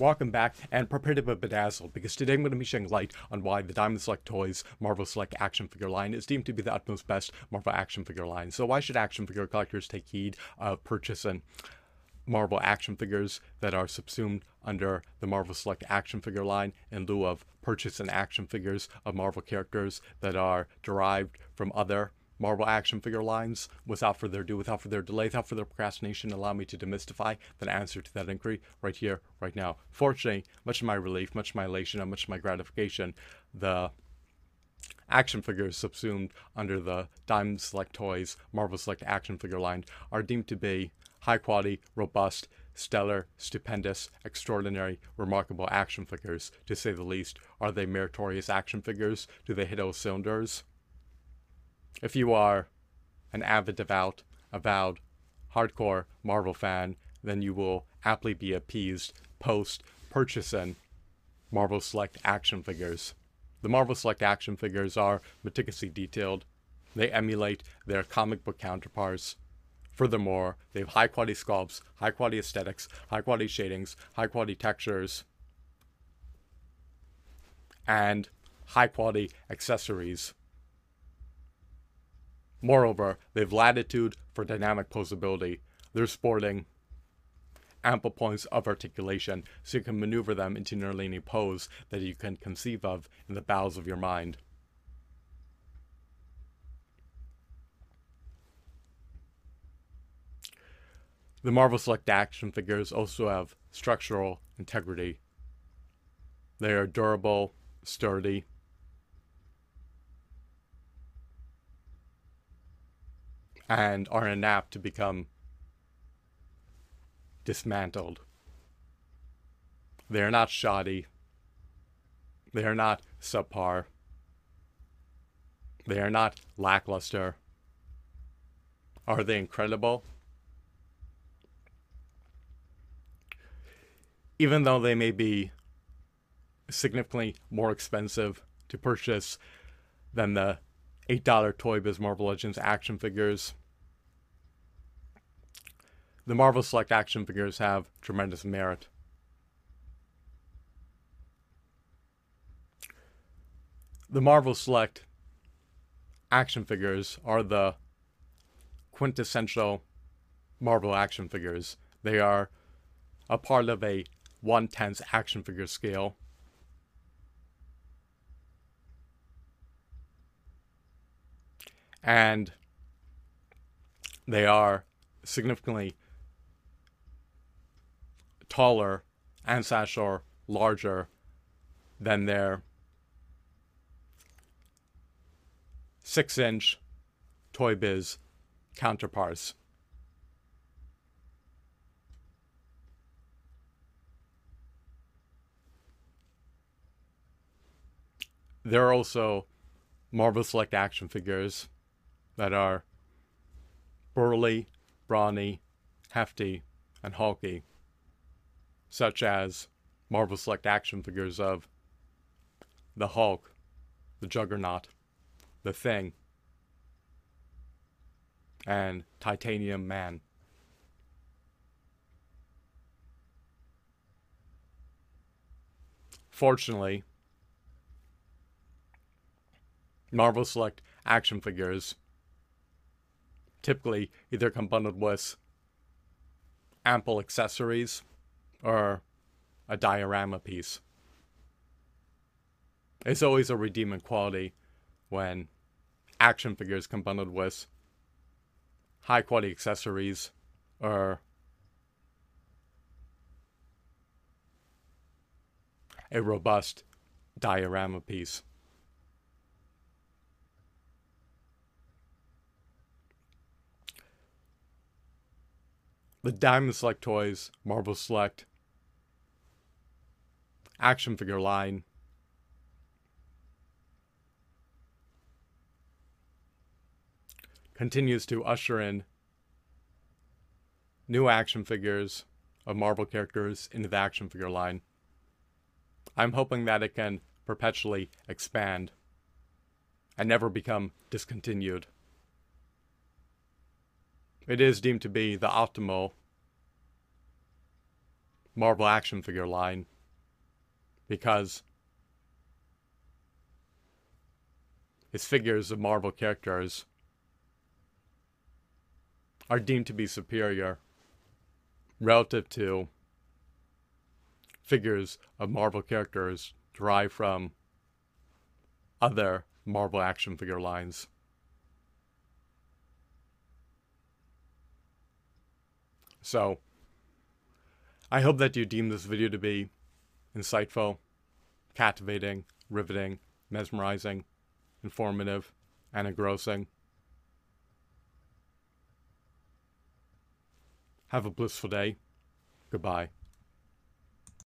Welcome back and prepare to be bedazzled because today I'm going to be shedding light on why the Diamond Select Toys Marvel Select action figure line is deemed to be the utmost best Marvel action figure line. So why should action figure collectors take heed of purchasing Marvel action figures that are subsumed under the Marvel Select action figure line in lieu of purchasing action figures of Marvel characters that are derived from other Marvel action figure lines. Without further ado, without further delay, without further procrastination, allow me to demystify the answer to that inquiry right here, right now. Fortunately, much of my relief, much of my elation, and much of my gratification, the action figures subsumed under the Diamond Select Toys Marvel Select action figure line are deemed to be high quality, robust, stellar, stupendous, extraordinary, remarkable action figures, to say the least. Are they meritorious action figures? Do they hit all cylinders? If you are an avid, devout, avowed, hardcore Marvel fan, then you will aptly be appeased post purchasing Marvel Select action figures. The Marvel Select action figures are meticulously detailed. They emulate their comic book counterparts. Furthermore, they have high quality sculpts, high quality aesthetics, high quality shadings, high quality textures, and high quality accessories. Moreover, they have latitude for dynamic posability. They're sporting ample points of articulation, so you can maneuver them into nearly any pose that you can conceive of in the bowels of your mind. The Marvel Select action figures also have structural integrity. They are durable, sturdy, and are inapt to become dismantled. They are not shoddy. They are not subpar. They are not lackluster. Are they incredible? Even though they may be significantly more expensive to purchase than the $8 Toy Biz Marvel Legends action figures. The Marvel Select action figures have tremendous merit. The Marvel Select action figures are the quintessential Marvel action figures. They are a part of a 1 10th action figure scale and they are significantly taller and slash or larger than their six inch Toy Biz counterparts. There are also Marvel Select action figures that are burly, brawny, hefty, and hulky, such as Marvel Select action figures of the Hulk, the Juggernaut, the Thing, and Titanium Man. Fortunately, Marvel Select action figures typically either come bundled with ample accessories or a diorama piece. It's always a redeeming quality when action figures come bundled with high quality accessories or a robust diorama piece. The Diamond Select Toys, Marvel Select, action figure line. Continues to usher in new action figures of Marvel characters into the action figure line. I'm hoping that it can perpetually expand and never become discontinued. It is deemed to be the optimal Marvel action figure line because his figures of Marvel characters are deemed to be superior relative to figures of Marvel characters derived from other Marvel action figure lines. So, I hope that you deem this video to be insightful, captivating, riveting, mesmerizing, informative, and engrossing. Have a blissful day. Goodbye.